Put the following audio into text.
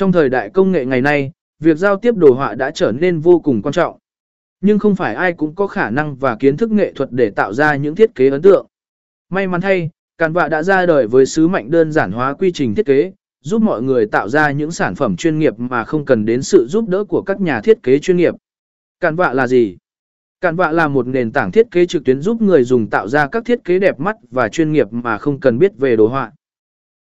Trong thời đại công nghệ ngày nay, việc giao tiếp đồ họa đã trở nên vô cùng quan trọng. Nhưng không phải ai cũng có khả năng và kiến thức nghệ thuật để tạo ra những thiết kế ấn tượng. May mắn thay, Canva đã ra đời với sứ mệnh đơn giản hóa quy trình thiết kế, giúp mọi người tạo ra những sản phẩm chuyên nghiệp mà không cần đến sự giúp đỡ của các nhà thiết kế chuyên nghiệp. Canva là gì? Canva là một nền tảng thiết kế trực tuyến giúp người dùng tạo ra các thiết kế đẹp mắt và chuyên nghiệp mà không cần biết về đồ họa.